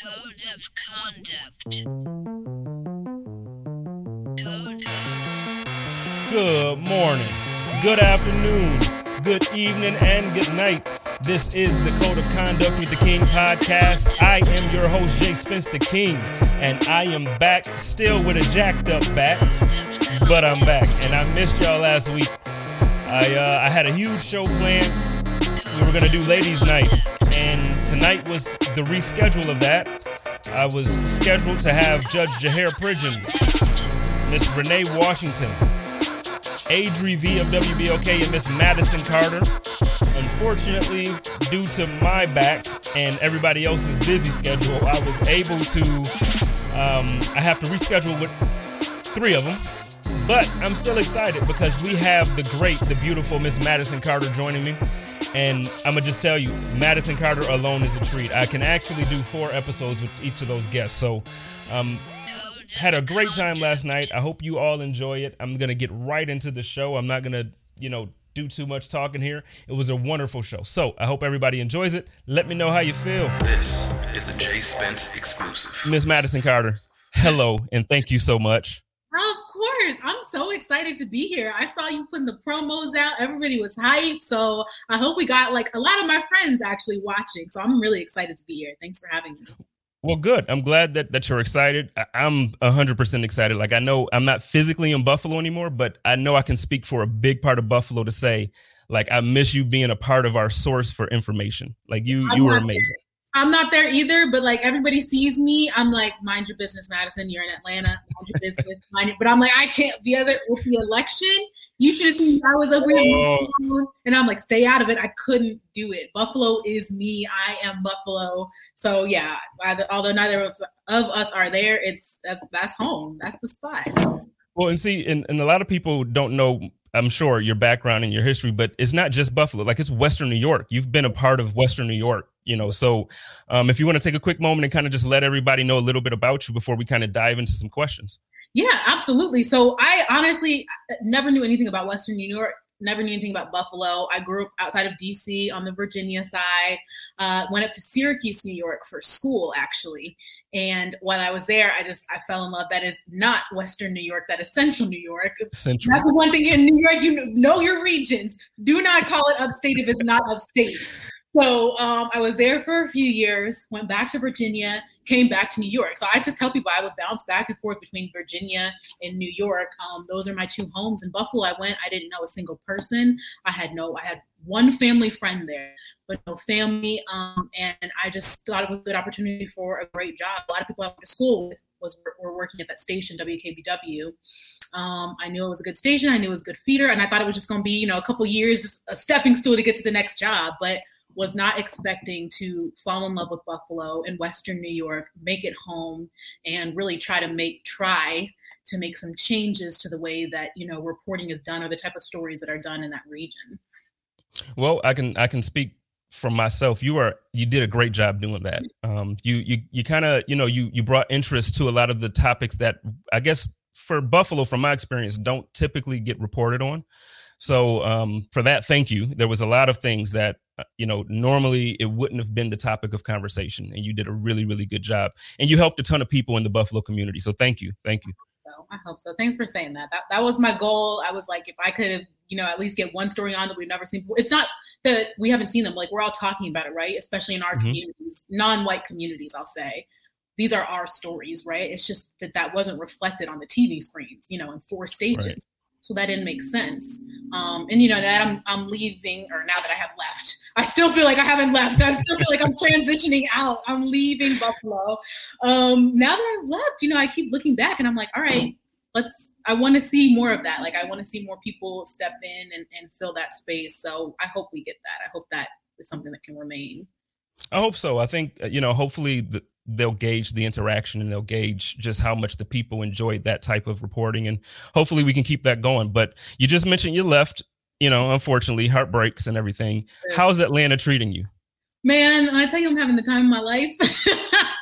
Code of conduct. Good morning, good afternoon, good evening, and good night. This is the Code of Conduct with the King podcast. I am your host, Jay Spence the King, and I am back still with a jacked up back, but I'm back. And I missed y'all last week. I uh, I had a huge show planned. We were gonna do ladies' night, and tonight was the reschedule of that. I was scheduled to have Judge Jahair Pridgeon, Miss Renee Washington, Adri V of WBOK, and Miss Madison Carter. Unfortunately, due to my back and everybody else's busy schedule, I was able to. Um, I have to reschedule with three of them. But I'm still excited because we have the great, the beautiful Miss Madison Carter joining me. And I'm gonna just tell you, Madison Carter alone is a treat. I can actually do four episodes with each of those guests. So, um, had a great time last night. I hope you all enjoy it. I'm gonna get right into the show. I'm not gonna, you know, do too much talking here. It was a wonderful show. So I hope everybody enjoys it. Let me know how you feel. This is a Jay Spence exclusive. Miss Madison Carter, hello, and thank you so much. Of course. I'm so excited to be here. I saw you putting the promos out. Everybody was hyped. So I hope we got like a lot of my friends actually watching. So I'm really excited to be here. Thanks for having me. Well, good. I'm glad that, that you're excited. I- I'm 100% excited. Like, I know I'm not physically in Buffalo anymore, but I know I can speak for a big part of Buffalo to say, like, I miss you being a part of our source for information. Like, you, I'm you were amazing. I'm not there either, but like everybody sees me. I'm like, mind your business, Madison. You're in Atlanta. Mind your business. Mind your, but I'm like, I can't be other with the election. You should have seen I was over here, oh. and I'm like, stay out of it. I couldn't do it. Buffalo is me. I am Buffalo. So yeah, either- although neither of us are there, it's that's that's home. That's the spot. Well, and see, and, and a lot of people don't know, I'm sure, your background and your history, but it's not just Buffalo. Like, it's Western New York. You've been a part of Western New York, you know. So, um, if you want to take a quick moment and kind of just let everybody know a little bit about you before we kind of dive into some questions. Yeah, absolutely. So I honestly never knew anything about Western New York. Never knew anything about Buffalo. I grew up outside of DC on the Virginia side. Uh, went up to Syracuse, New York for school, actually. And while I was there, I just I fell in love. That is not Western New York. That is Central New York. Central. That's the one thing in New York. You know your regions. Do not call it upstate if it's not upstate. So um, I was there for a few years, went back to Virginia, came back to New York. So I just tell people I would bounce back and forth between Virginia and New York. Um, those are my two homes. In Buffalo, I went, I didn't know a single person. I had no, I had one family friend there, but no family. Um, and I just thought it was a good opportunity for a great job. A lot of people I went to school with was were working at that station, WKBW. Um, I knew it was a good station. I knew it was a good feeder, and I thought it was just going to be, you know, a couple years, a stepping stool to get to the next job. But was not expecting to fall in love with Buffalo and Western New York, make it home, and really try to make try to make some changes to the way that you know reporting is done or the type of stories that are done in that region. Well, I can I can speak from myself. You are you did a great job doing that. Um, you you you kind of you know you you brought interest to a lot of the topics that I guess for Buffalo, from my experience, don't typically get reported on. So um, for that, thank you. There was a lot of things that you know normally it wouldn't have been the topic of conversation, and you did a really really good job. And you helped a ton of people in the Buffalo community. So thank you, thank you. So I hope so. Thanks for saying that. That that was my goal. I was like, if I could have, you know, at least get one story on that we've never seen before. It's not that we haven't seen them. Like we're all talking about it, right? Especially in our Mhm. communities, non-white communities, I'll say. These are our stories, right? It's just that that wasn't reflected on the TV screens, you know, in four stations. Right. So that didn't make sense. Um, and you know that I'm I'm leaving, or now that I have left, I still feel like I haven't left. I still feel like I'm transitioning out. I'm leaving Buffalo. Um, now that I've left, you know, I keep looking back and I'm like, all right, let's. I want to see more of that. Like I want to see more people step in and, and fill that space. So I hope we get that. I hope that is something that can remain. I hope so. I think uh, you know. Hopefully, the they'll gauge the interaction and they'll gauge just how much the people enjoyed that type of reporting. And hopefully we can keep that going. But you just mentioned you left you know unfortunately heartbreaks and everything. How's atlanta treating you? Man, I tell you, I'm having the time of my life.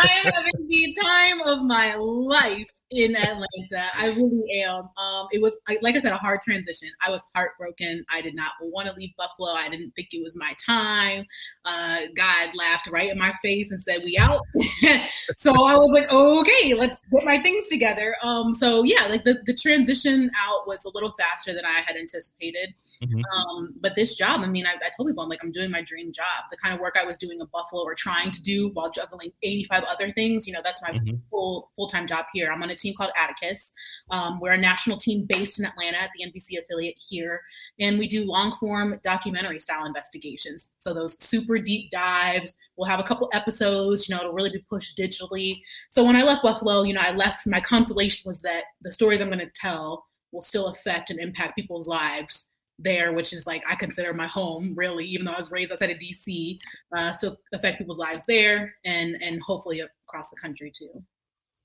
I am having the time of my life in Atlanta. I really am. Um, it was like I said, a hard transition. I was heartbroken. I did not want to leave Buffalo. I didn't think it was my time. Uh, God laughed right in my face and said, "We out." so I was like, "Okay, let's get my things together." Um, so yeah, like the the transition out was a little faster than I had anticipated. Mm-hmm. Um, but this job, I mean, I, I told people I'm like, I'm doing my dream job. The kind of work I was doing in Buffalo or trying to do while juggling 85 other things. You know, that's my mm-hmm. full full time job here. I'm on a team called Atticus. Um, we're a national team based in Atlanta at the NBC affiliate here, and we do long form documentary style investigations. So those super deep dives. We'll have a couple episodes. You know, it'll really be pushed digitally. So when I left Buffalo, you know, I left. My consolation was that the stories I'm going to tell will still affect and impact people's lives there, which is like I consider my home, really, even though I was raised outside of DC, uh, still affect people's lives there and and hopefully across the country too.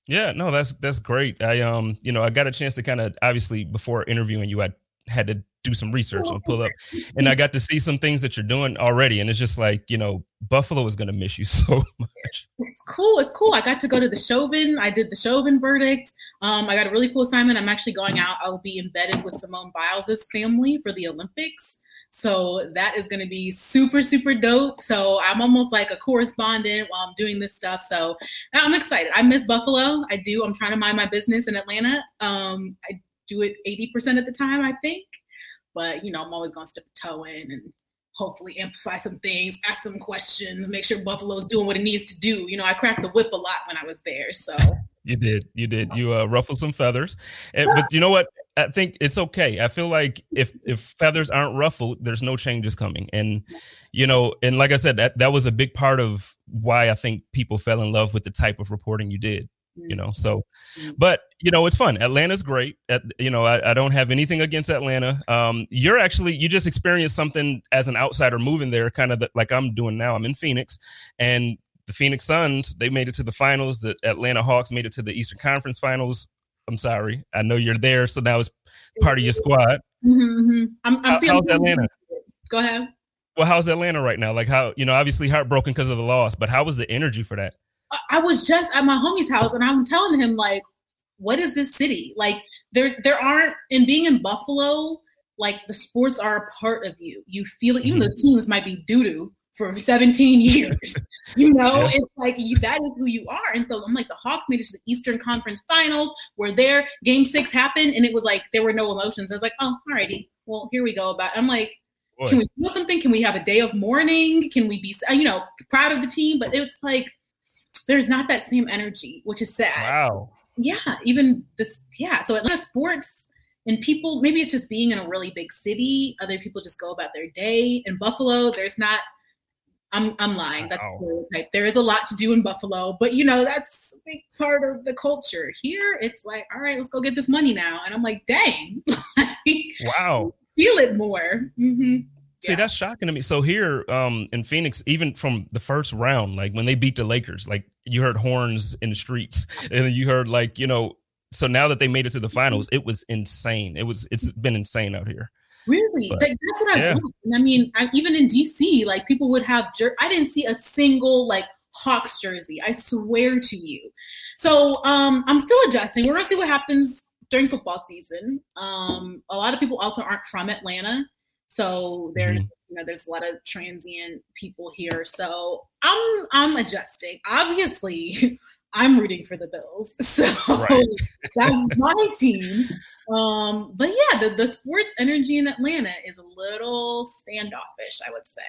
Yeah, no, that's that's great. I um, you know, I got a chance to kind of obviously before interviewing you, I had to do some research and pull up, and I got to see some things that you're doing already, and it's just like you know, Buffalo is gonna miss you so much. It's cool. It's cool. I got to go to the Chauvin. I did the Chauvin verdict. Um, I got a really cool assignment. I'm actually going out. I'll be embedded with Simone Biles's family for the Olympics. So that is going to be super, super dope. So I'm almost like a correspondent while I'm doing this stuff. So I'm excited. I miss Buffalo. I do. I'm trying to mind my business in Atlanta. Um, I do it 80% of the time, I think. But, you know, I'm always going to step a toe in and hopefully amplify some things, ask some questions, make sure Buffalo's doing what it needs to do. You know, I cracked the whip a lot when I was there. So you did, you did. You uh, ruffled some feathers, and, but you know what? I think it's okay. I feel like if if feathers aren't ruffled, there's no changes coming. And you know, and like I said, that that was a big part of why I think people fell in love with the type of reporting you did. You know, so mm-hmm. but you know, it's fun. Atlanta's great. At, you know, I, I don't have anything against Atlanta. Um, you're actually you just experienced something as an outsider moving there, kind of the, like I'm doing now. I'm in Phoenix, and the Phoenix Suns, they made it to the finals. The Atlanta Hawks made it to the Eastern Conference Finals. I'm sorry. I know you're there, so now it's part of your squad. Mm-hmm, mm-hmm. I'm, I'm How, how's Atlanta? Go ahead. Well, how's Atlanta right now? Like how you know, obviously heartbroken because of the loss, but how was the energy for that? I was just at my homie's house, and I'm telling him like, "What is this city? Like there there aren't." And being in Buffalo, like the sports are a part of you. You feel it, even mm-hmm. the teams might be doo doo for 17 years. you know, yeah. it's like you, that is who you are. And so I'm like, the Hawks made it to the Eastern Conference Finals. Where there, Game Six happened, and it was like there were no emotions. I was like, oh, alrighty, well, here we go. About I'm like, Boy. can we do something? Can we have a day of mourning? Can we be, you know, proud of the team? But it's like there's not that same energy, which is sad. Wow. Yeah, even this. Yeah, so Atlanta sports and people maybe it's just being in a really big city other people just go about their day in buffalo there's not I'm I'm lying. That's wow. stereotype. There is a lot to do in Buffalo, but you know that's a big part of the culture. Here, it's like, all right, let's go get this money now, and I'm like, dang, wow, feel it more. Mm-hmm. See, yeah. that's shocking to me. So here, um, in Phoenix, even from the first round, like when they beat the Lakers, like you heard horns in the streets, and you heard like you know. So now that they made it to the finals, it was insane. It was it's been insane out here. Really? But, like, that's what I yeah. want. I mean, I, even in DC, like people would have, jer- I didn't see a single like Hawks jersey. I swear to you. So um, I'm still adjusting. We're gonna see what happens during football season. Um, a lot of people also aren't from Atlanta, so there's mm-hmm. you know there's a lot of transient people here. So I'm I'm adjusting. Obviously, I'm rooting for the Bills. So right. that's my team. Um, but yeah, the, the sports energy in Atlanta is a little standoffish, I would say.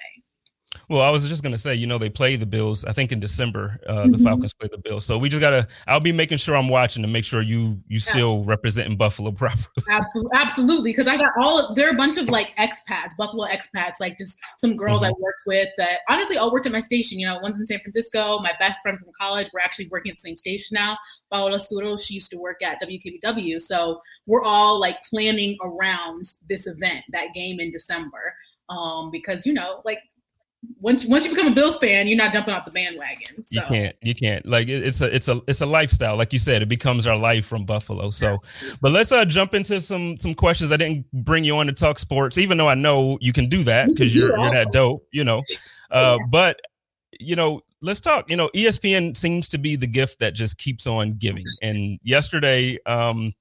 Well, I was just gonna say, you know, they play the Bills. I think in December, uh, mm-hmm. the Falcons play the Bills. So we just gotta. I'll be making sure I'm watching to make sure you you still yeah. representing Buffalo properly. Absolutely, absolutely. Because I got all. There are a bunch of like expats, Buffalo expats, like just some girls mm-hmm. I worked with that honestly all worked at my station. You know, one's in San Francisco. My best friend from college. We're actually working at the same station now. Paola Suro, she used to work at WKBW. So we're all like planning around this event, that game in December um, because you know, like once once you become a Bills fan, you're not jumping off the bandwagon. So. You can't. You can't. Like it- it's a it's a it's a lifestyle. Like you said, it becomes our life from Buffalo. So, but let's uh jump into some some questions. I didn't bring you on to talk sports, even though I know you can do that because you're you're that. dope. You know, uh, but you know, let's talk. You know, ESPN seems to be the gift that just keeps on giving. And yesterday, um,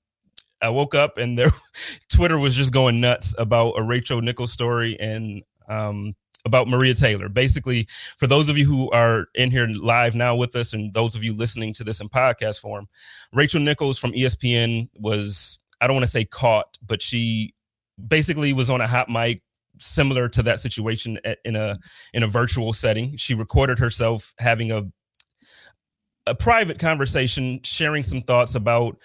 I woke up and their Twitter was just going nuts about a Rachel Nichols story and um about Maria Taylor. Basically, for those of you who are in here live now with us, and those of you listening to this in podcast form, Rachel Nichols from ESPN was I don't want to say caught, but she basically was on a hot mic similar to that situation in a in a virtual setting. She recorded herself having a a private conversation, sharing some thoughts about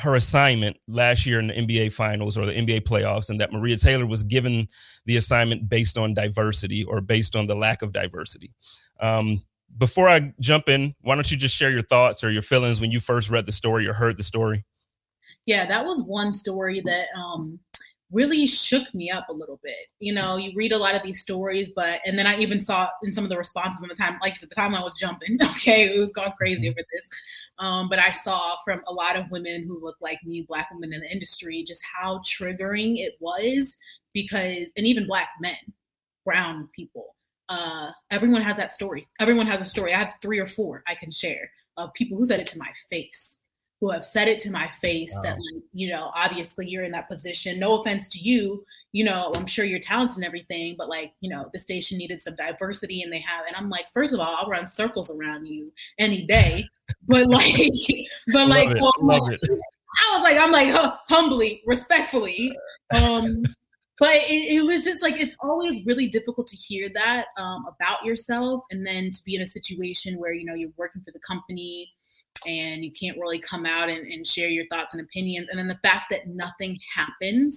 her assignment last year in the NBA finals or the NBA playoffs, and that Maria Taylor was given the assignment based on diversity or based on the lack of diversity. Um, before I jump in, why don't you just share your thoughts or your feelings when you first read the story or heard the story? yeah, that was one story that um, really shook me up a little bit. You know, you read a lot of these stories, but and then I even saw in some of the responses in the time, like at the time I was jumping. Okay, it was going crazy over this. Um, but I saw from a lot of women who look like me, black women in the industry, just how triggering it was because, and even black men, brown people. Uh, everyone has that story. Everyone has a story. I have three or four I can share of people who said it to my face who have said it to my face that like you know obviously you're in that position. No offense to you you know i'm sure you're talented and everything but like you know the station needed some diversity and they have and i'm like first of all i'll run circles around you any day but like but like it, well, i was like i'm like huh, humbly respectfully um but it, it was just like it's always really difficult to hear that um, about yourself and then to be in a situation where you know you're working for the company and you can't really come out and, and share your thoughts and opinions and then the fact that nothing happened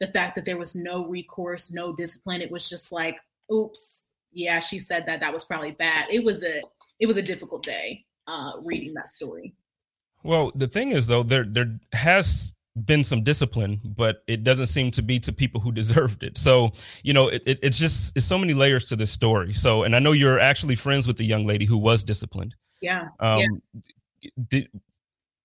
the fact that there was no recourse no discipline it was just like oops yeah she said that that was probably bad it was a it was a difficult day uh reading that story Well, the thing is though, there there has been some discipline, but it doesn't seem to be to people who deserved it. So, you know, it, it, it's just it's so many layers to this story. So, and I know you're actually friends with the young lady who was disciplined. yeah Um, Yeah. Did,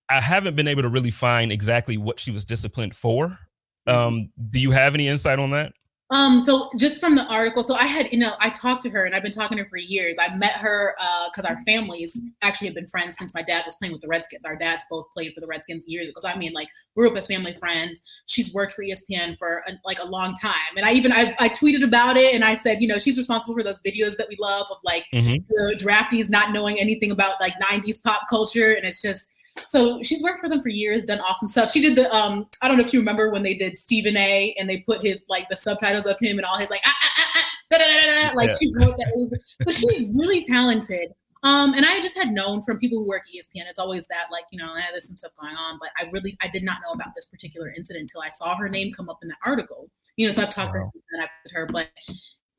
I haven't been able to really find exactly what she was disciplined for. Um, do you have any insight on that? Um, so just from the article, so I had, you know, I talked to her and I've been talking to her for years. I met her because our families actually have been friends since my dad was playing with the Redskins. Our dads both played for the Redskins years ago. So I mean, like, grew up as family friends. She's worked for ESPN for a, like a long time, and I even I, I tweeted about it and I said, you know, she's responsible for those videos that we love of like Mhm. the draftees not knowing anything about like '90s pop culture, and it's just so she's worked for them for years, done awesome stuff. She did the um I don't know if you remember when they did Stephen A. and they put his like the subtitles of him and all his like ah, ah, ah, ah, da, da, da, like Yeah. she wrote that. It was, but she's really talented. Um, and I just had known from people who work ESPN, it's always that like you know, eh, there's some stuff going on, but I really I did not know about this particular incident until I saw her name come up in the article. You know, so I've talked to her since then. I've her, but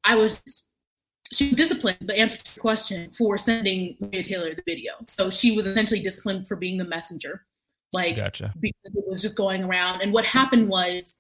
I was she was disciplined, but answered the question for sending Maria Taylor the video. So she was essentially disciplined for being the messenger, like Gotcha. because it was just going around. And what happened was,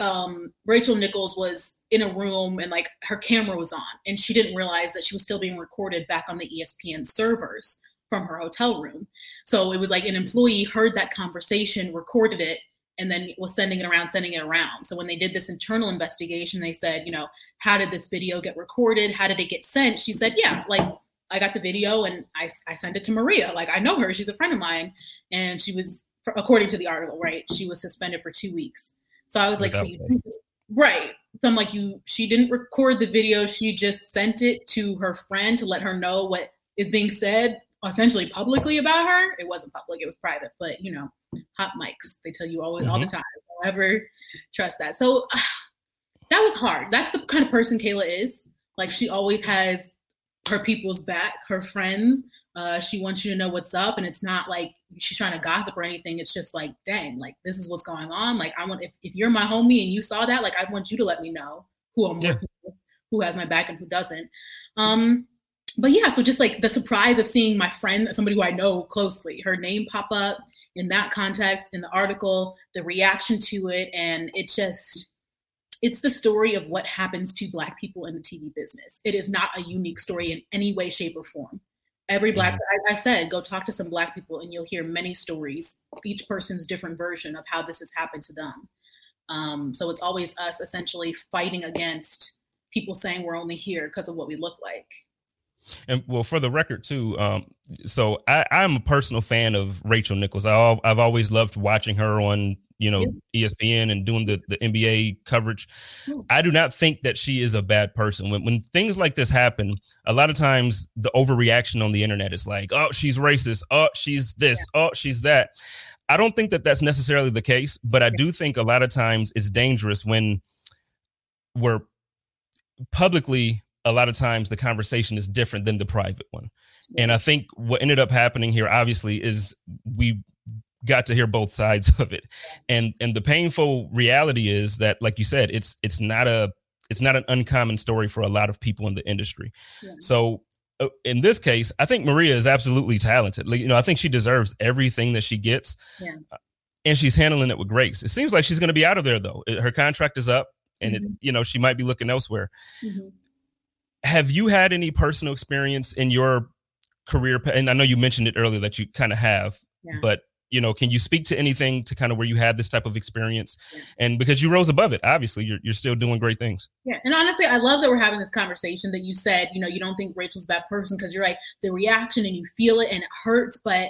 um, Rachel Nichols was in a room and like her camera was on, and she didn't realize that she was still being recorded back on the ESPN servers from her hotel room. So it was like an employee heard that conversation, recorded it, and then was sending it around, sending it around. So when they did this internal investigation, they said, you know, how did this video get recorded? How did it get sent? She said, yeah, like I got the video and I, I sent it to Maria. Like I know her, she's a friend of mine. And she was, according to the article, right, she was suspended for two weeks. So I was like, so you, right. So I'm like, you, she didn't record the video. She just sent it to her friend to let her know what is being said essentially publicly about her. It wasn't public, it was private, but you know, hot mics, they tell you always all the time. Don't ever trust that. So that was hard. That's the kind of person Kayla is. Like she always has her people's back, her friends. Uh, she wants you to know what's up, and it's not like she's trying to gossip or anything. It's just like, dang, like this is what's going on. Like I want if, if you're my homie and you saw that, like I want you to let me know who I'm Yeah. working with, who has my back and who doesn't. Um, but yeah, so just like the surprise of seeing my friend, somebody who I know closely, her name pop up in that context in the article, the reaction to it, and it just it's the story of what happens to black people in the tv business. It is not a unique story in any way shape or form. Every black Mhm. I, I said go talk to some black people and you'll hear many stories each person's different version of how this has happened to them. Um, so it's always us essentially fighting against people saying we're only here because of what we look like And well, for the record too, um, so I, I'm a personal fan of Rachel Nichols. I, I've always loved watching her on, you know, E ESPN and doing the, the NBA coverage. Hmm. I do not think that she is a bad person. When when things like this happen, a lot of times the overreaction on the internet is like, oh, she's racist. Oh, she's this. Oh, she's that. I don't think that that's necessarily the case, but I do think a lot of times it's dangerous when we're publicly a lot of times the conversation is different than the private one. And I think what ended up happening here obviously is we got to hear both sides of it. And and the painful reality is that like you said it's it's not a it's not an uncommon story for a lot of people in the industry. Yeah. So uh, in this case, I think Maria is absolutely talented. Like, you know, I think she deserves everything that she gets. Yeah. Uh, And she's handling it with grace. It seems like she's going to be out of there though. Her contract is up and it, you know, she might be looking elsewhere Mhm. Have you had any personal experience in your career and i know you mentioned it earlier that you kind of have Yeah. but you know can you speak to anything to kind of where you had this type of experience Yeah. and because you rose above it obviously you're, you're still doing great things Yeah, and honestly, I love that we're having this conversation. That you said, you know, you don't think Rachel's a bad person because you're like The reaction and you feel it and it hurts, but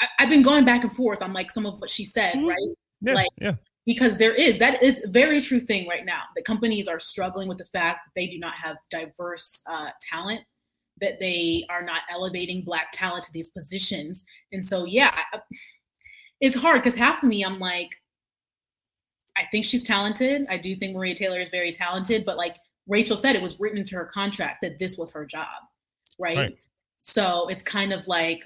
I, I've been going back and forth on like some of what she said, Mhm. right? yeah Like- yeah Because there is that is a very true thing right now. that companies are struggling with the fact that they do not have diverse uh, talent, that they are not elevating black talent to these positions, and so yeah, it's hard because half of me, I'm like, I think she's talented. I do think Maria Taylor is very talented, but like Rachel said, it was written into her contract that this was her job, right? Right. So it's kind of like,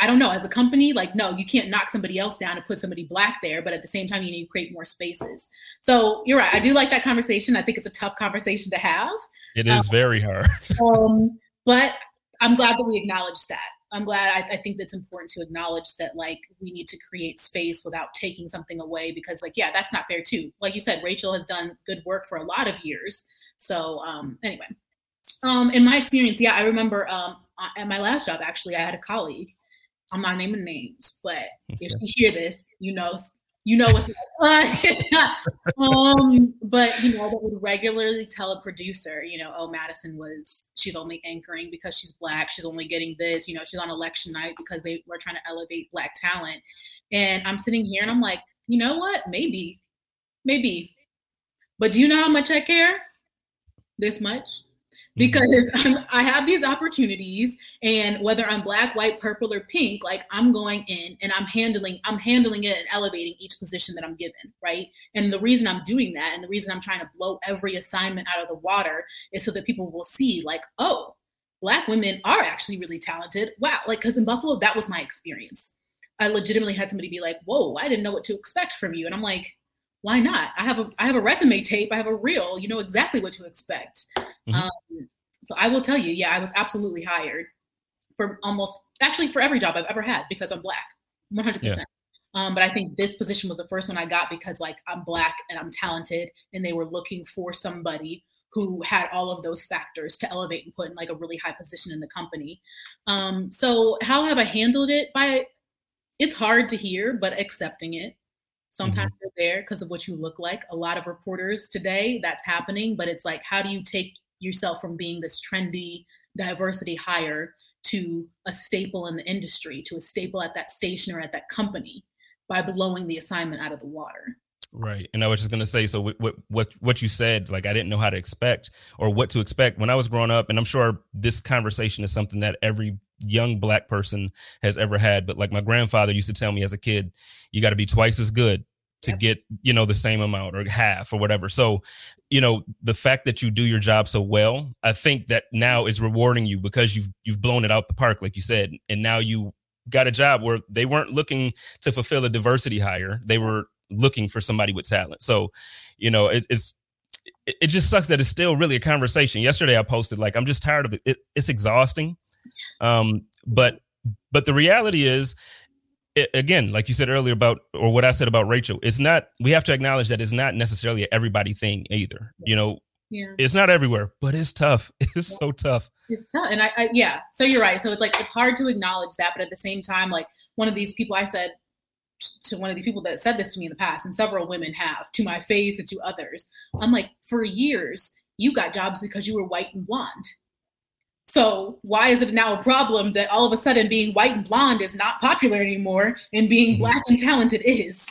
I, don't know, as a company, like, no, you can't knock somebody else down and put somebody black there, but at the same time, you need to create more spaces. So you're right. I do like that conversation. I think it's a tough conversation to have. it is very hard Um, but I'm glad that we acknowledged that. I'm glad. I, I think that's important to acknowledge that, like, we need to create space without taking something away because, like, yeah, that's not fair too. Like you said, Rachel has done good work for a lot of years. So, um, anyway, um, in my experience, yeah, I remember um, at my last job, actually, I had a colleague. I'm not naming names, but if you hear this, you know, you know what's um, but you know, that would regularly tell a producer, you know, oh, Madison was she's only anchoring because she's black. She's only getting this, you know, she's on election night because they were trying to elevate black talent. And I'm sitting here and I'm like, you know what? Maybe, maybe. But do you know how much I care? This much Mm-hmm. because I have these opportunities and whether I'm black, white, purple or pink, like I'm going in and I'm handling I'm handling it and elevating each position that I'm given, right? And the reason I'm doing that and the reason I'm trying to blow every assignment out of the water is so that people will see like, oh, black women are actually really talented. Wow, like cuz in Buffalo that was my experience. I legitimately had somebody be like, "Whoa, I didn't know what to expect from you." And I'm like, "Why not? I have a I have a resume tape, I have a reel, you know exactly what to expect." Mhm. Um, so I will tell you, yeah, I was absolutely hired for almost actually for every job I've ever had because I'm black, 100%. Um, but I think this position was the first one I got because like I'm black and I'm talented, and they were looking for somebody who had all of those factors to elevate and put in like a really high position in the company. Um, so how have I handled it? By it's hard to hear, but accepting it. Sometimes mm-hmm. you're there because of what you look like. A lot of reporters today, that's happening, but it's like, how do you take yourself from being this trendy diversity hire to a staple in the industry, to a staple at that station or at that company by blowing the assignment out of the water? Right. And I was just going to say, so what, what, what you said, like, I didn't know how to expect or what to expect when I was growing up. And I'm sure this conversation is something that every young black person has ever had. But like my grandfather used to tell me as a kid, you got to be twice as good to Yep. get, you know, the same amount or half or whatever. So, you know, the fact that you do your job so well, I think that now is rewarding you because you've, you've blown it out the park, like you said. And now you got a job where they weren't looking to fulfill a diversity hire. They were looking for somebody with talent. So, you know, it, it's it, it just sucks that it's still really a conversation. Yesterday I posted like I'm just tired of it. it it's exhausting. Um, but but the reality is it, again, like you said earlier about, or what I said about Rachel, it's not. We have to acknowledge that it's not necessarily an everybody thing either. You know, Yeah. it's not everywhere, but it's tough. It's so tough. It's tough. And I, I, yeah, so you're right. So it's like, it's hard to acknowledge that. But at the same time, like one of these people, I said to one of the people that said this to me in the past, and several women have to my face and to others, I'm like, for years, you got jobs because you were white and blonde. So why is it now a problem that all of a sudden being white and blonde is not popular anymore and being Mhm. black and talented is?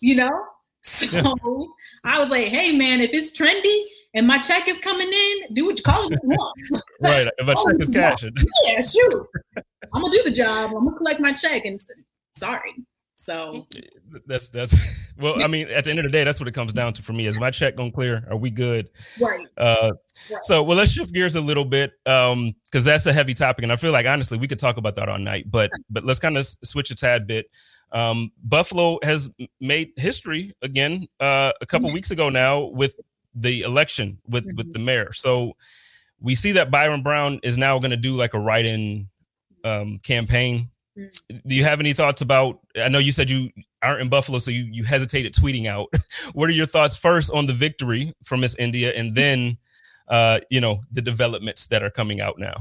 You know? So. I was like, hey man, if it's trendy and my check is coming in, do what you call it what you want. Right. If I Oh, check is cashing. yeah, shoot. I'm gonna do the job. I'm gonna collect my check and sorry. So That's that's well, I mean, at the end of the day, that's what it comes down to for me. Is my check gonna clear? Are we good? right. Uh Right. so well let's shift gears a little bit um because that's a heavy topic and I feel like honestly we could talk about that all night, but but let's kind of switch a tad bit. Um Buffalo has made history again uh a couple weeks ago now with the election with with the mayor. So we see that Byron Brown is now going to do like a write-in um campaign. Do you have any thoughts about I know you said you aren't in Buffalo so you you hesitated tweeting out. what are your thoughts first on the victory from Miss India and then uh you know the developments that are coming out now?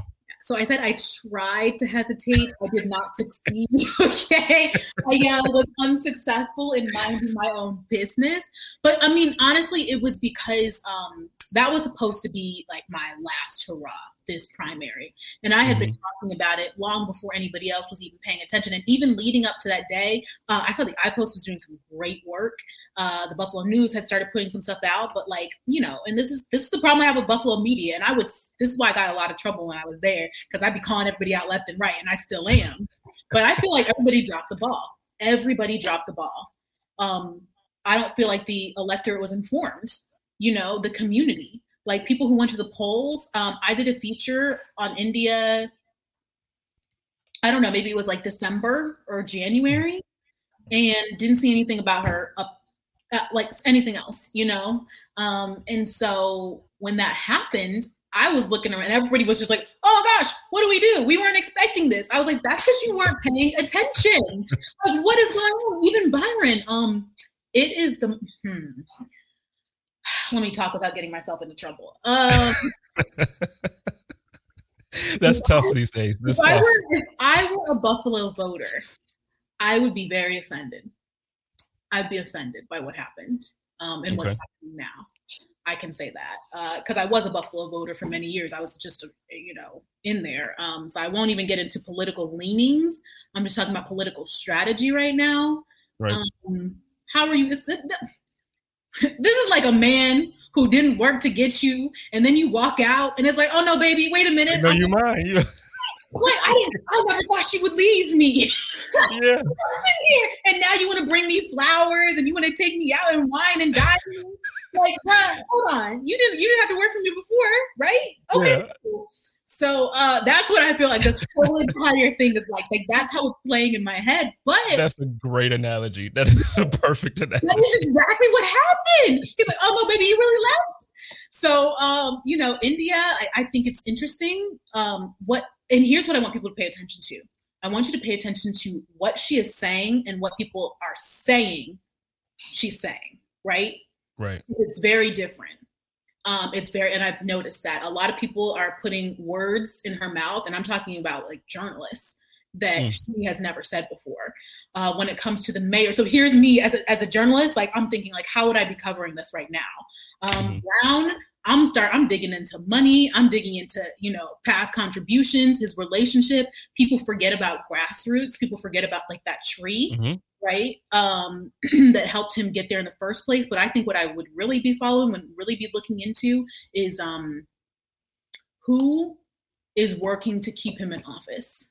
So I said I tried to hesitate. I did not succeed. Okay. I uh, was unsuccessful in minding my own business. But I mean, honestly, it was because um, that was supposed to be like my last hurrah, this primary. And I had been talking about it long before anybody else was even paying attention. And even leading up to that day, uh, I saw the iPost was doing some great work. Uh, the Buffalo News had started putting some stuff out, but like you know, and this is this is the problem I have with Buffalo media, and I would this is why I got a lot of trouble when I was there because I'd be calling everybody out left and right, and I still am. But I feel like everybody dropped the ball. Everybody dropped the ball. Um, I don't feel like the electorate was informed. You know, the community, like people who went to the polls. Um, I did a feature on India. I don't know, maybe it was like December or January, and didn't see anything about her up, uh, like anything else, you know. Um, and so when that happened, I was looking around, everybody was just like, "Oh gosh, what do we do? We weren't expecting this." I was like, "That's because you weren't paying attention. like, what is going on?" Even Byron, um, it is the. Hmm. Let me talk without getting myself into trouble. Um, That's tough these days. That's if I tough. were if I were a Buffalo voter, I would be very offended. I'd be offended by what happened um, and what's happening now. I can say that because I was a Buffalo voter for many years. I was just, a, you know, in there. Um, so I won't even get into political leanings. I'm just talking about political strategy right now. Right. Um, how are you? This, this is like a man who didn't work to get you, and then you walk out, and it's like, oh no, baby, wait a minute. no, you mind. Like I didn't. I never thought she would leave me. yeah. here. And now you want to bring me flowers and you want to take me out and wine and dine. like, bruh, hold on. You didn't you didn't have to work for me before, right? Okay. Yeah. So uh that's what I feel like this whole entire thing is like. Like that's how it's playing in my head. But That's a great analogy. That is a perfect analogy. that is exactly what happened. He's like, oh no, baby, you really left. So um, you know, India, I, I think it's interesting. Um, what and here's what I want people to pay attention to. I want you to pay attention to what she is saying and what people are saying she's saying, right? Right. It's very different. Um, it's very, and I've noticed that a lot of people are putting words in her mouth, and I'm talking about like journalists that Mm. she has never said before. Uh, when it comes to the mayor, so here's me as a, as a journalist, like I'm thinking, like, how would I be covering this right now? Um, Brown, I'm start, I'm digging into money, I'm digging into you know past contributions, his relationship. People forget about grassroots. People forget about like that tree Mhm. Right? Um, that helped him get there in the first place. But I think what I would really be following and really be looking into is um, who is working to keep him in office,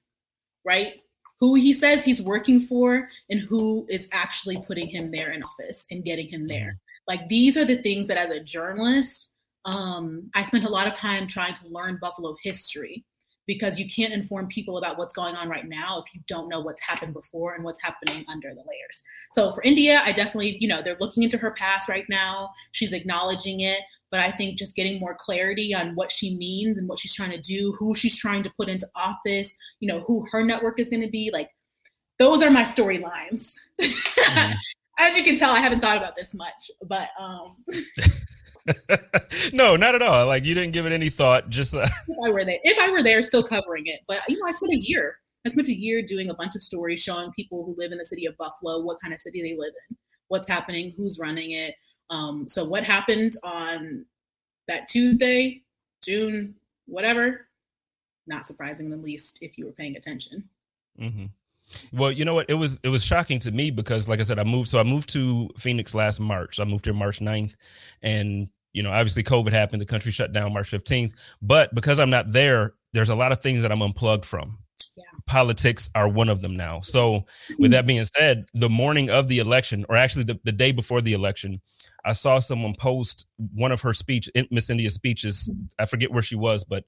right? Who he says he's working for and who is actually putting him there in office and getting him there. Like these are the things that as a journalist, um, I spent a lot of time trying to learn Buffalo history because you can't inform people about what's going on right now if you don't know what's happened before and what's happening under the layers. So for India, I definitely, you know, they're looking into her past right now. She's acknowledging it, but I think just getting more clarity on what she means and what she's trying to do, who she's trying to put into office, you know, who her network is going to be, like those are my storylines. Mm-hmm. As you can tell, I haven't thought about this much, but um no, not at all. Like you didn't give it any thought. Just uh... if I were there, if I were there, still covering it. But you know, I spent a year. I spent a year doing a bunch of stories showing people who live in the city of Buffalo what kind of city they live in, what's happening, who's running it. Um, so what happened on that Tuesday, June, whatever, not surprising in the least if you were paying attention. Mm-hmm. Well, you know what? It was it was shocking to me because, like I said, I moved. So I moved to Phoenix last March. I moved here March 9th. and you know, obviously COVID happened. The country shut down March 15th. But because I'm not there, there's a lot of things that I'm unplugged from. Yeah. Politics are one of them now. So, with that being said, the morning of the election, or actually the, the day before the election, I saw someone post one of her speech, Miss India's speeches. I forget where she was, but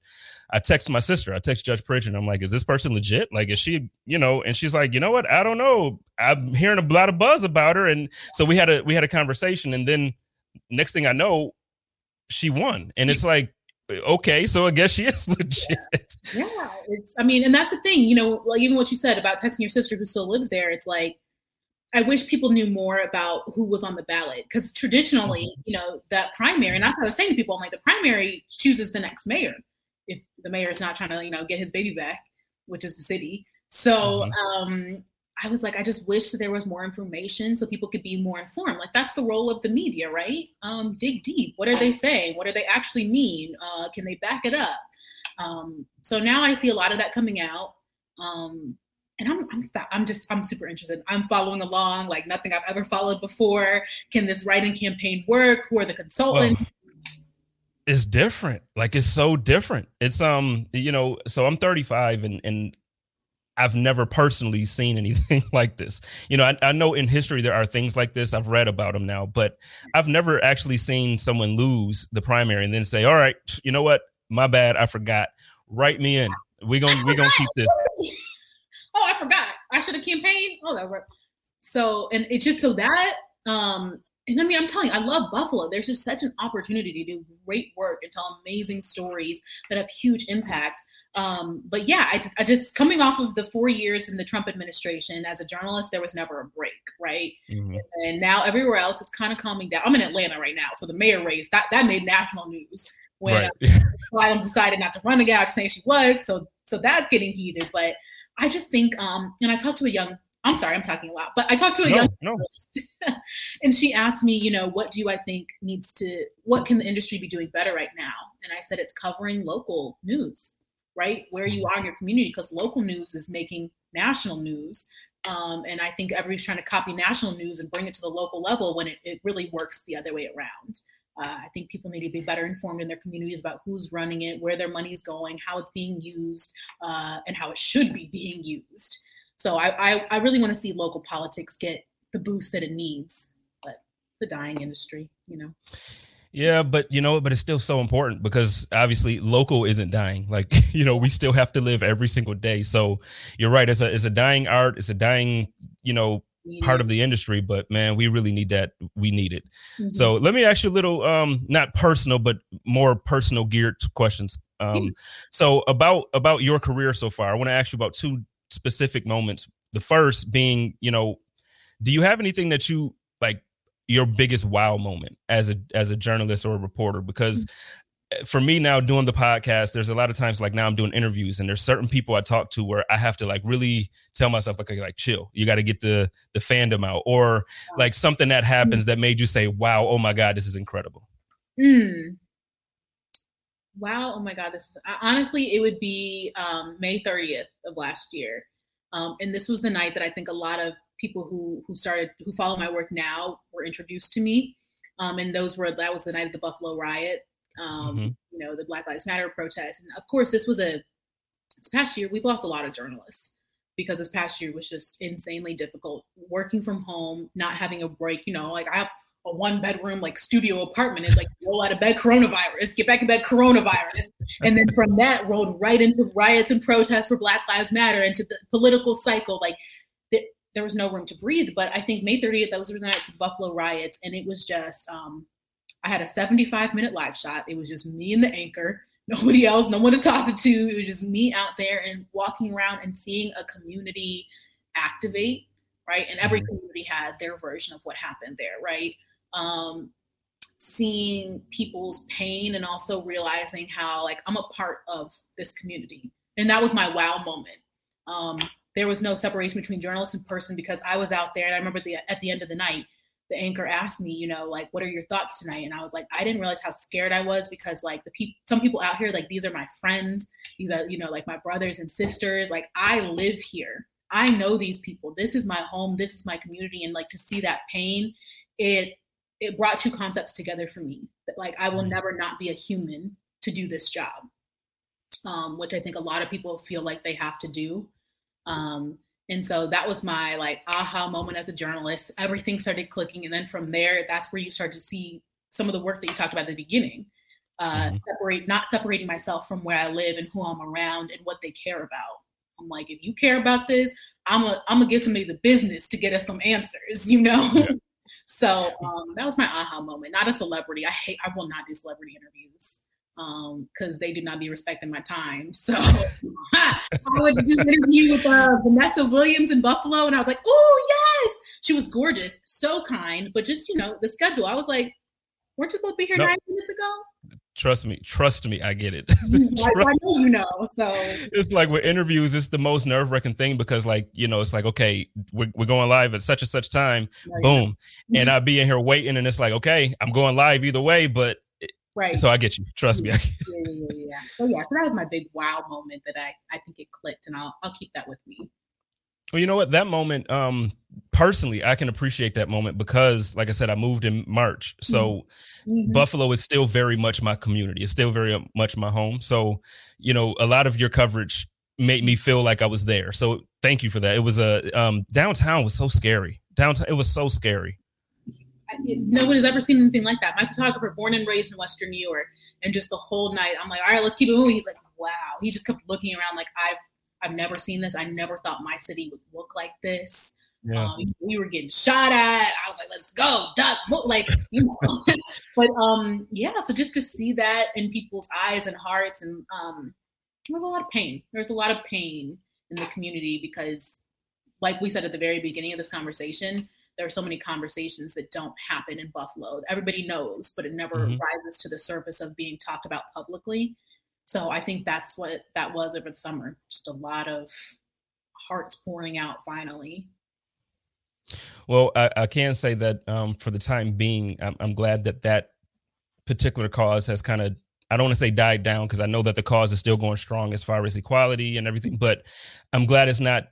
I text my sister. I text Judge Pritchard. I'm like, "Is this person legit? Like, is she, you know?" And she's like, "You know what? I don't know. I'm hearing a lot of buzz about her." And so we had a we had a conversation, and then next thing I know, she won. And it's like, okay, so I guess she is legit. Yeah, it's. I mean, and that's the thing. You know, like even what you said about texting your sister who still lives there. It's like I wish people knew more about who was on the ballot because traditionally, mm-hmm. you know, that primary, and that's what I was saying to people, I'm like, the primary chooses the next mayor if the mayor is not trying to, you know, get his baby back, which is the city. So mm-hmm. um, I was like, I just wish there was more information so people could be more informed. Like that's the role of the media, right? Um, dig deep. What are they saying? What do they actually mean? Uh, can they back it up? Um, so now I see a lot of that coming out. Um, and I'm, I'm I'm just I'm super interested. I'm following along like nothing I've ever followed before. Can this write-in campaign work? Who are the consultants? Well, it's different. Like it's so different. It's um you know so I'm 35 and and I've never personally seen anything like this. You know, I, I, know in history there are things like this. I've read about them now, but I've never actually seen someone lose the primary and then say, "All right, you know what? My bad. I forgot. Write me in. We're gonna we're gonna keep this." oh, I forgot. I should have campaigned. Oh, that worked. So, and it's just so that, um, and I mean, I'm telling you, I love Buffalo. There's just such an opportunity to do great work and tell amazing stories that have huge impact. Um, but yeah, I, I just coming off of the four years in the Trump administration as a journalist, there was never a break, right? Mm-hmm. And now everywhere else, it's kind of calming down. I'm in Atlanta right now, so the mayor race that that made national news when right. uh, Adams decided not to run again after saying she was. So so that's getting heated. But I just think, um, and I talked to a young, I'm sorry, I'm talking a lot, but I talked to a no, young no. and she asked me, you know, what do I think needs to, what can the industry be doing better right now? And I said, it's covering local news, right? Where you mm-hmm. are in your community, because local news is making national news. Um, and I think everybody's trying to copy national news and bring it to the local level when it, it really works the other way around. Uh, I think people need to be better informed in their communities about who's running it, where their money is going, how it's being used, uh, and how it should be being used. So I, I, I really want to see local politics get the boost that it needs, but the dying industry, you know. Yeah, but you know, but it's still so important because obviously local isn't dying. Like, you know, we still have to live every single day. So you're right. It's a it's a dying art, it's a dying, you know, part of the industry, but man, we really need that. We need it. Mm-hmm. So let me ask you a little, um, not personal, but more personal geared questions. Um, mm-hmm. so about about your career so far, I want to ask you about two specific moments. The first being, you know, do you have anything that you like your biggest wow moment as a as a journalist or a reporter? Because mm-hmm for me now doing the podcast, there's a lot of times like now I'm doing interviews and there's certain people I talk to where I have to like really tell myself like like chill. You got to get the the fandom out or like something that happens that made you say, "Wow, oh my god, this is incredible." Mm. Wow, oh my god, this is honestly it would be um, May 30th of last year. Um, and this was the night that I think a lot of people who who started who follow my work now were introduced to me. Um, and those were that was the night of the Buffalo riot um, mm-hmm. you know, the Black Lives Matter protest, And of course, this was a, this past year, we've lost a lot of journalists because this past year was just insanely difficult working from home, not having a break. You know, like I have a one bedroom, like studio apartment is like roll out of bed, coronavirus, get back in bed, coronavirus. And then from that rolled right into riots and protests for Black Lives Matter, into the political cycle. Like there was no room to breathe. But I think May 30th, that was the night of Buffalo riots. And it was just, um, I had a 75 minute live shot. It was just me and the anchor, nobody else, no one to toss it to. It was just me out there and walking around and seeing a community activate, right? And every Mhm. community had their version of what happened there, right? Um, seeing people's pain and also realizing how like I'm a part of this community. And that was my wow moment. Um, there was no separation between journalist and person because I was out there and I remember the at the end of the night, the anchor asked me, you know, like, what are your thoughts tonight? And I was like, I didn't realize how scared I was because like the people, some people out here, like these are my friends. These are, you know, like my brothers and sisters. Like I live here. I know these people. This is my home. This is my community. And like to see that pain, it it brought two concepts together for me. That like I will never not be a human to do this job, um, which I think a lot of people feel like they have to do. Um, and so that was my like aha moment as a journalist. Everything started clicking, and then from there, that's where you start to see some of the work that you talked about at the beginning. Uh, Mhm. Separate, not separating myself from where I live and who I'm around and what they care about. I'm like, if you care about this, I'm a, I'm gonna give somebody the business to get us some answers, you know. Yeah. so um, that was my aha moment. Not a celebrity. I hate. I will not do celebrity interviews because they do not be respecting my time. So I went to do an interview with uh, Vanessa Williams in Buffalo, and I was like, "Oh yes, she was gorgeous, so kind." But just you know, the schedule. I was like, "Weren't you supposed to be here No. nine minutes ago?" Trust me, trust me, I get it. I, I know you know. So it's like with interviews, it's the most nerve wracking thing because, like, you know, it's like, okay, we're, we're going live at such and such time, boom. And I'll be in here waiting, and it's like, okay, I'm going live either way, but right. so I get you. Trust me. Yeah, yeah, yeah, yeah. So yeah, so that was my big wow moment that I I think it clicked, and I'll I'll keep that with me. Well, you know what? That moment, um, personally, I can appreciate that moment because, like I said, I moved in March, so Mhm. Buffalo is still very much my community. It's still very much my home. So, you know, a lot of your coverage made me feel like I was there. So, thank you for that. It was a um, downtown was so scary. Downtown, it was so scary. I- has ever seen anything like that. My photographer, born and raised in Western New York, and just the whole night, I'm like, all right, let's keep it moving. He's like, wow. He just kept looking around like I've I've never seen this. I never thought my city would look like this. Yeah. Um, we were getting shot at. I was like, let's go, duck, mo-" like you know. but um, yeah. So just to see that in people's eyes and hearts, and um, there was a lot of pain. There was a lot of pain in the community because, like we said at the very beginning of this conversation, there are so many conversations that don't happen in Buffalo. Everybody knows, but it never Mhm. rises to the surface of being talked about publicly. So I think that's what that was over the summer. Just a lot of hearts pouring out finally. Well, I, I can say that um, for the time being, I'm, I'm glad that that particular cause has kind of, I don't want to say died down because I know that the cause is still going strong as far as equality and everything, but I'm glad it's not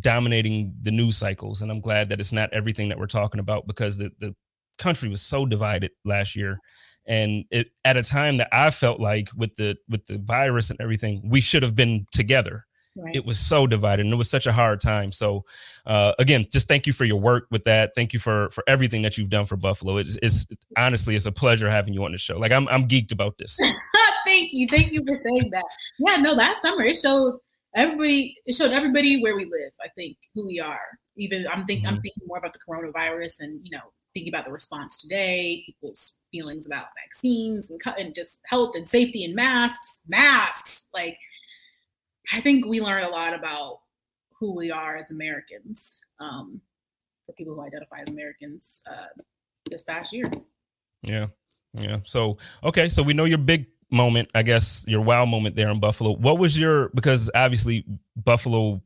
dominating the news cycles. And I'm glad that it's not everything that we're talking about because the, the country was so divided last year. And it, at a time that I felt like with the with the virus and everything, we should have been together Right. it was so divided and it was such a hard time so uh, again just thank you for your work with that thank you for for everything that you've done for buffalo it's, it's honestly it's a pleasure having you on the show like i'm, I'm geeked about this thank you, thank you for saying that. Yeah, no, last summer it showed everybody. It showed everybody where we live. I think who we are. Even I'm thinking I'm Mhm. thinking more about the coronavirus and you know thinking about the response today, people's feelings about vaccines and, cut and just health and safety and masks, masks. Like I think we learned a lot about who we are as Americans. Um, for people who identify as Americans uh, this past year. yeah yeah so okay so we know your big moment i guess your wow moment there in buffalo what was your because obviously buffalo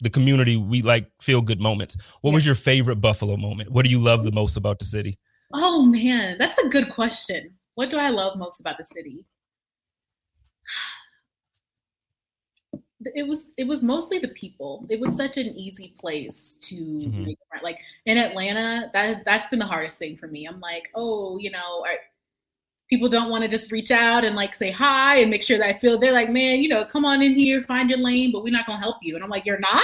the community we like feel good moments what was your favorite buffalo moment what do you love the most about the city Oh man, that's a good question. What do I love most about the city? It was it was mostly the people. It was such an easy place to Mhm. make. Like in Atlanta, that that's been the hardest thing for me. I'm like, oh, you know, I, people don't want to just reach out and like say hi and make sure that I feel they're like, man, you know, come on in here, find your lane, but we're not gonna help you. And I'm like, you're not?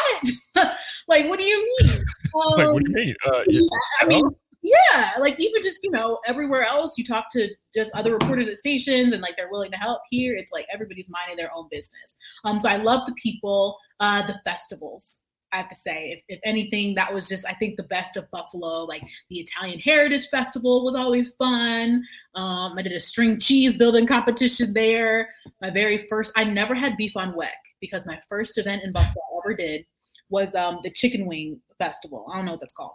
like, what do you mean? like what do Um, you mean uh, yeah. I mean, yeah, like even just you know everywhere else, you talk to just other reporters at stations, and like they're willing to help. Here, it's like everybody's minding their own business. Um, so I love the people, uh, the festivals. I have to say, if, if anything, that was just I think the best of Buffalo. Like the Italian Heritage Festival was always fun. Um, I did a string cheese building competition there. My very first, I never had beef on weck because my first event in Buffalo I ever did was um the chicken wing festival. I don't know what that's called,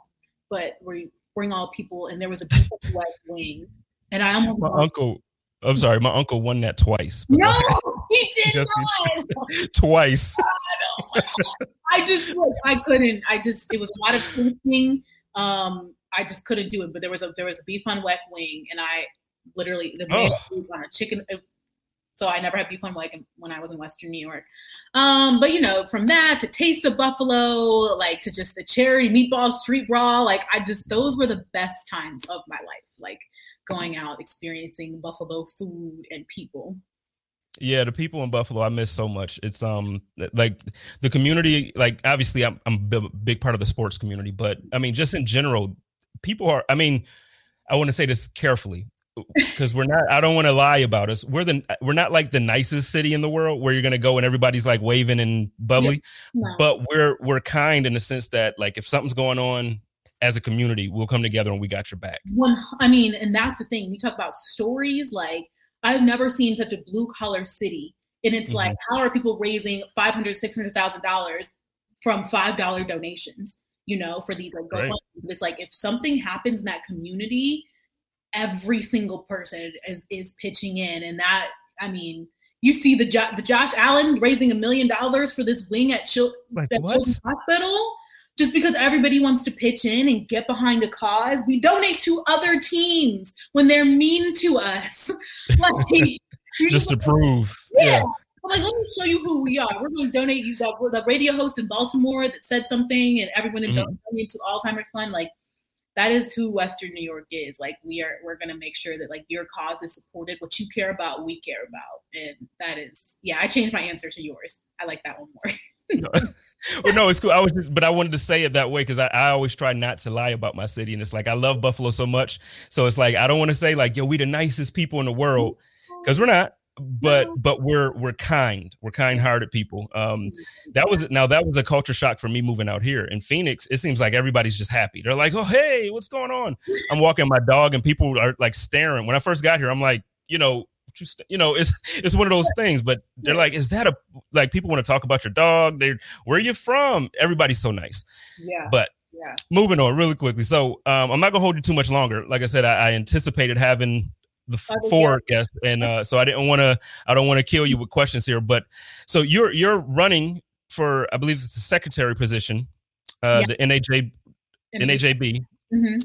but where you bring all people and there was a beef west wing, and I almost My uncle, I'm sorry, my uncle won that twice. no, he did not. twice. I just I couldn't. I just it was a lot of tasting. Um, I just couldn't do it. But there was a there was a beef on weck wing, and I literally the Oh. was on a chicken. uh, So I never had beef on weck when I was in Western New York. Um, but you know, from that to Taste of Buffalo, like to just the charity meatball street brawl, like I just those were the best times of my life. Like going out, experiencing Buffalo food and people. Yeah, the people in Buffalo I miss so much. It's um like the community. Like obviously, I'm I'm a big part of the sports community, but I mean, just in general, people are. I mean, I want to say this carefully because we're not. I don't want to lie about us. We're the we're not like the nicest city in the world where you're gonna go and everybody's like waving and bubbly, No. but we're we're kind in the sense that like if something's going on as a community, we'll come together and we got your back. one i mean and that's the thing we talk about stories like i've never seen such a blue collar city and it's Mhm. like how are people raising 500 600000 dollars from five dollar donations you know for these like Right. It's like if something happens in that community every single person is is pitching in and that i mean you see the, jo- the Josh Allen raising a million dollars for this wing at, Chil- Like at? Children's Hospital just because everybody wants to pitch in and get behind a cause. We donate to other teams when they're mean to us. like, Just to prove. yeah. I'm like, let me show you who we are. We're going to donate you that the radio host in Baltimore that said something, and everyone Mhm. mm donate to Alzheimer's Fund. Like, that is who Western New York is. Like, we are. We're going to make sure that like your cause is supported. What you care about, we care about, and that is. Yeah, I changed my answer to yours. I like that one more. well, no, it's cool. I was just, but I wanted to say it that way because I, I always try not to lie about my city, and it's like I love Buffalo so much, so it's like I don't want to say like, yo, we the nicest people in the world because we're not, but but we're we're kind, we're kind-hearted people. Um, that was now that was a culture shock for me moving out here in Phoenix. It seems like everybody's just happy. They're like, oh hey, what's going on? I'm walking my dog, and people are like staring. When I first got here, I'm like, you know. You, st-? you know, it's it's one of those things, but they're like, is that a like people want to talk about your dog? They where you from? Everybody's so nice. Yeah. But Yeah. moving on really quickly. So um, I'm not gonna hold you too much longer. Like I said, I, I anticipated having the Other four guests, and uh, so I didn't want to. I don't want to kill you with questions here. But so you're you're running for I believe it's the secretary position, uh, Yeah. the NAJ NAJB. Mhm.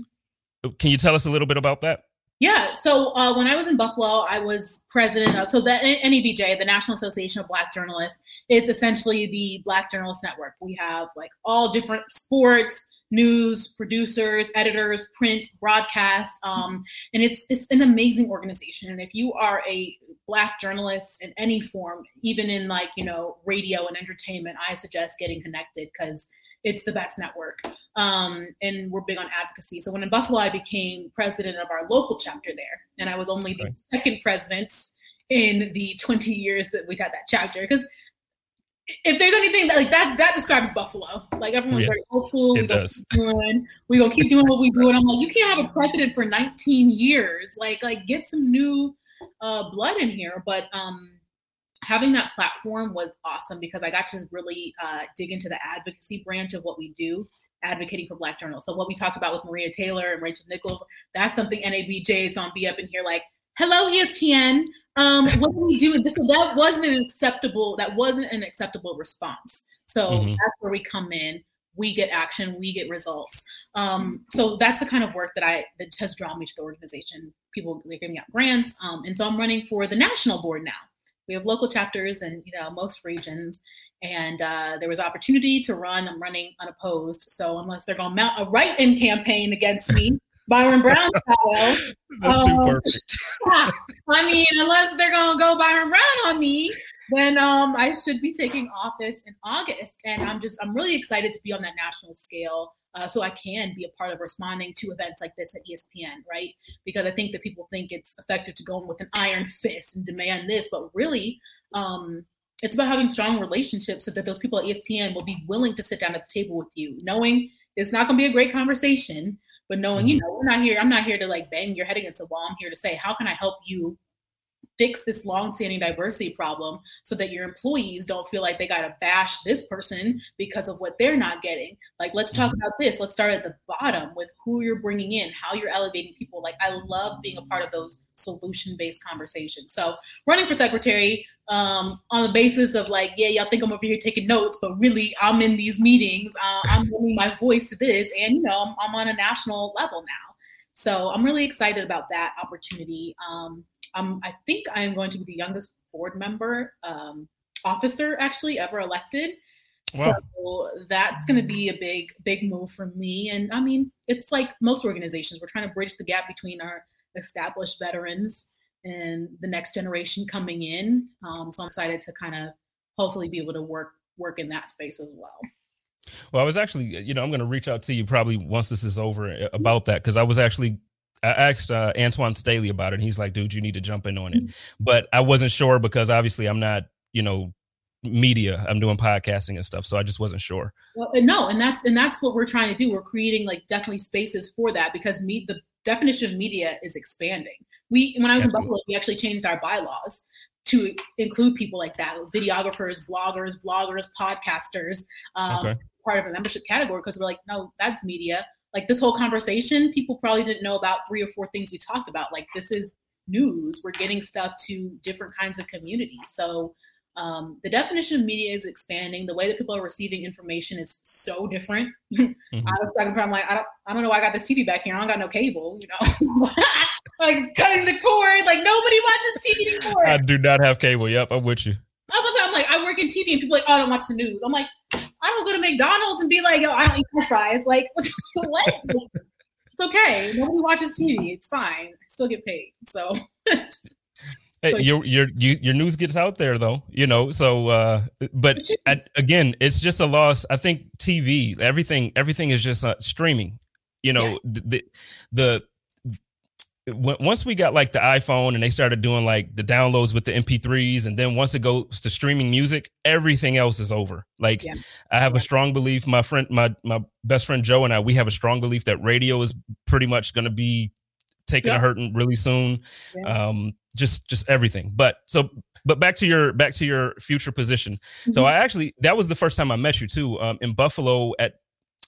Can you tell us a little bit about that? Yeah. So uh, when I was in Buffalo, I was president of so the NABJ, the National Association of Black Journalists. It's essentially the Black Journalist Network. We have like all different sports, news, producers, editors, print, broadcast, um, and it's it's an amazing organization. And if you are a Black journalist in any form, even in like you know radio and entertainment, I suggest getting connected because it's the best network um, and we're big on advocacy. So when in Buffalo, I became president of our local chapter there, and I was only the Right. second president in the 20 years that we've had that chapter. Because if there's anything that like that's that describes Buffalo, like everyone's Yes, very old school. we keep doing, we gonna keep doing what we do, and I'm like, you can't have a president for 19 years. Like, like get some new uh, blood in here. But um, having that platform was awesome because I got to really uh, dig into the advocacy branch of what we do, advocating for Black journals. So what we talked about with Maria Taylor and Rachel Nichols, that's something NABJ is going to be up in here like, hello ESPN. Um, what do we do? This that wasn't an acceptable. That wasn't an acceptable response. So Mhm. that's where we come in. We get action. We get results. Um, so that's the kind of work that I that has drawn me to the organization. People they're giving out grants, um, and so I'm running for the national board now. We have local chapters in you know most regions, and uh, there was opportunity to run. I'm running unopposed, so unless they're going to mount a write-in campaign against me, Byron Brown style, That's too Um, perfect. I mean, unless they're gonna go Byron Brown on me, then um, I should be taking office in August, and I'm just I'm really excited to be on that national scale, uh, so I can be a part of responding to events like this at ESPN, right? Because I think that people think it's effective to go in with an iron fist and demand this, but really, um, it's about having strong relationships so that those people at ESPN will be willing to sit down at the table with you, knowing it's not going to be a great conversation, but knowing you know we're not here. I'm not here to like bang your head against the wall. I'm here to say how can I help you fix this long-standing diversity problem so that your employees don't feel like they got to bash this person because of what they're not getting. Like let's talk Mhm. about this. Let's start at the bottom with who you're bringing in how you're elevating people. Like i love being a part of those solution-based conversations. So running for secretary um, on the basis of like yeah y'all think i'm over here taking notes but really i'm in these meetings. Uh, i'm lending my voice to this and you know I'm, I'm on a national level now. So i'm really excited about that opportunity. Um, um, I think I am going to be the youngest board member um, officer actually ever elected. Wow. So that's going to be a big, big move for me. And I mean, it's like most organizations, we're trying to bridge the gap between our established veterans and the next generation coming in. Um, so I'm excited to kind of hopefully be able to work work in that space as well. Well, I was actually, you know, I'm going to reach out to you probably once this is over uh, about that because I was actually, I asked uh, Antoine Staley about it. And he's like, dude, you need to jump in on it. But I wasn't sure because obviously I'm not, you know, media. I'm doing podcasting and stuff, so I just wasn't sure. Well, and no, and that's and that's what we're trying to do. We're creating like definitely spaces for that because me the definition of media is expanding. We when I was Absolutely. in Buffalo, we actually changed our bylaws to include people like that, videographers, bloggers, bloggers, podcasters, um, Okay. part of a membership category because we're like, no, that's media. Like this whole conversation, people probably didn't know about three or four things we talked about. Like this is news. We're getting stuff to different kinds of communities. So um, the definition of media is expanding. The way that people are receiving information is so different. Mhm. I was talking from like I don't I don't know why I got this TV back here. I don't got no cable, you know. like cutting the cord. Like nobody watches TV anymore. I do not have cable. Yep, I'm with you. I was like, I'm like, I work in TV and people are like, oh, I don't watch the news. I'm like, I don't go to McDonald's and be like, yo, I don't eat french fries. Like, what? it's okay. Nobody watches TV. It's fine. I still get paid. So Hey, So- your your your news gets out there though, you know. So, uh, but is. again, it's just a loss. I think TV, everything, everything is just uh, streaming. You know, Yes. the, the once we got like the iPhone and they started doing like the downloads with the MP3s, and then once it goes to streaming music, everything else is over. Like, Yeah. I have Yeah. a strong belief. My friend, my my best friend Joe and I, we have a strong belief that radio is pretty much going to be taking a hurting really soon Yeah. um just just everything but so but back to your back to your future position so Mhm. i actually that was the first time i met you too um in buffalo at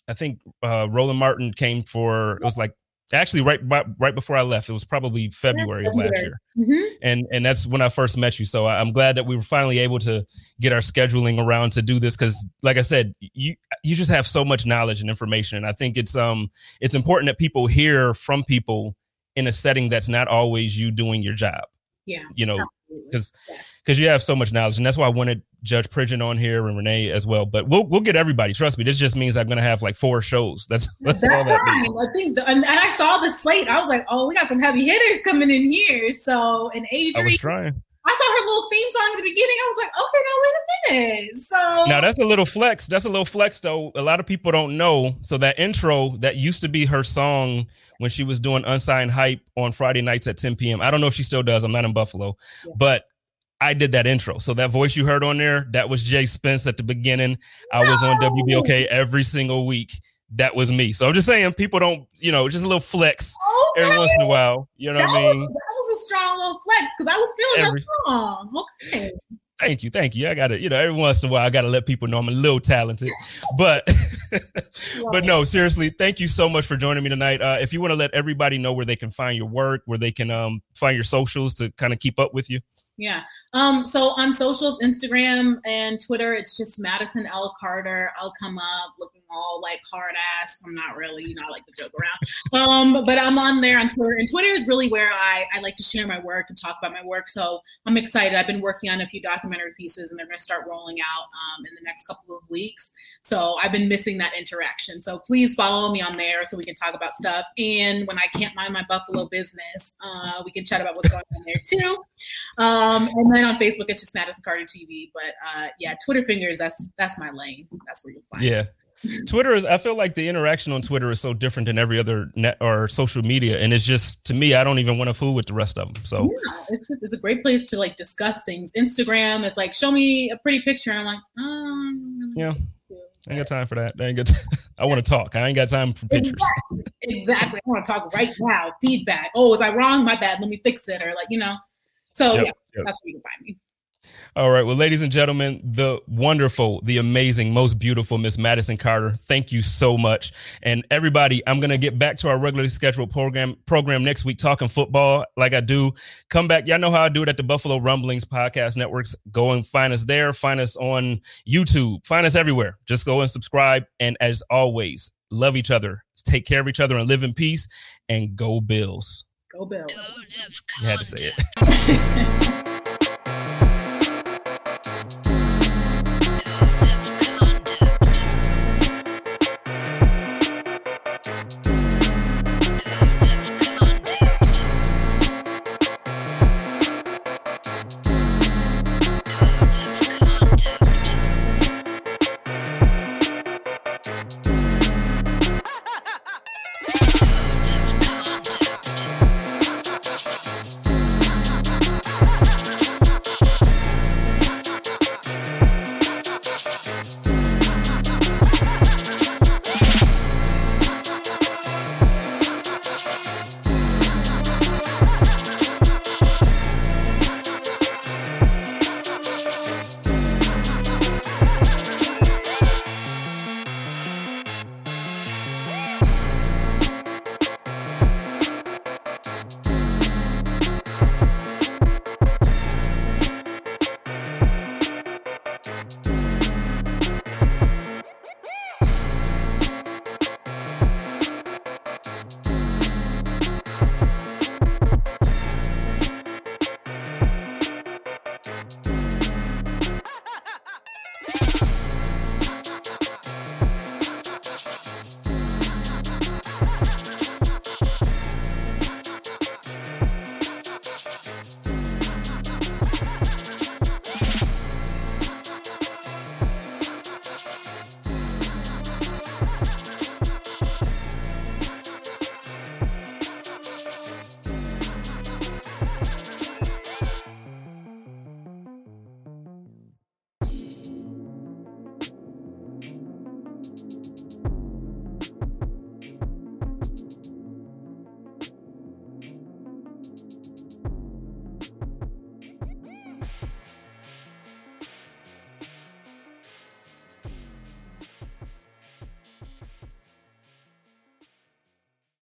i think uh roland martin came for it was like actually right right, right before i left it was probably february of last February. year Mhm. and and that's when i first met you so I, i'm glad that we were finally able to get our scheduling around to do this because like i said you you just have so much knowledge and information and i think it's um it's important that people hear from people in a setting that's not always you doing your job yeah. you know because Yeah. because you have so much knowledge and that's why i wanted judge pridgeon on here and renee as well but we'll we'll get everybody trust me this just means i'm gonna have like four shows that's that's all that means. I think, the, and, I saw the slate. I was like, oh, we got some heavy hitters coming in here. So, and i Adrian, was trying I saw her little theme song at the beginning. I was like, okay, now wait a minute. So Now that's a little flex. That's a little flex though. A lot of people don't know. So that intro that used to be her song when she was doing unsigned hype on Friday nights at 10 p.m. I don't know if she still does. I'm not in Buffalo, Yeah. but I did that intro. So that voice you heard on there, that was Jay Spence at the beginning. I was on WBLK oh. every single week. That was me. So I'm just saying, people don't, you know, just a little flex okay. every once in a while. You know that, what I was, mean? that was a strong little flex because I was feeling Every- that song. Okay. Thank you, thank you. I gotta, you know, every once in a while, I gotta let people know I'm a little talented, but, but no, seriously, thank you so much for joining me tonight. Uh, if you want to let everybody know where they can find your work, where they can um find your socials to kind of keep up with you. Yeah. Um, so on socials, Instagram and Twitter, it's just Madison L. Carter. I'll come up looking all like hard ass. I'm not really, you know, I like to joke around. Um, but I'm on there on Twitter. And Twitter is really where I, I like to share my work and talk about my work. So I'm excited. I've been working on a few documentary pieces and they're gonna start rolling out um, in the next couple of weeks. So I've been missing that interaction. So please follow me on there so we can talk about stuff. And when I can't mind my Buffalo business, uh, we can chat about what's going on there too. Um, and then on Facebook, it's just Madison Carter TV. But uh, yeah, Twitter fingers, that's that's my lane. That's where you'll find. it. Twitter is I feel like the interaction on Twitter is so different than every other net or social media. And it's just to me, I don't even want to fool with the rest of them. So Yeah, it's just it's a great place to like discuss things. Instagram, it's like show me a pretty picture, and I'm like, um, Yeah. I ain't got time for that. I ain't got I want to talk. I ain't got time for pictures. Exactly. exactly. I want to talk right now. Feedback. Oh, was I wrong? My bad. Let me fix it. Or like you know. So Yep, yeah, yep. that's where you can find me. All right. Well, ladies and gentlemen, the wonderful, the amazing, most beautiful Miss Madison Carter. Thank you so much. And everybody, I'm gonna get back to our regularly scheduled program program next week, talking football like I do. Come back. Y'all know how I do it at the Buffalo Rumblings Podcast Networks. Go and find us there. Find us on YouTube. Find us everywhere. Just go and subscribe. And as always, love each other, take care of each other, and live in peace. And go Bills. Go Bills. You had to say it. conduct.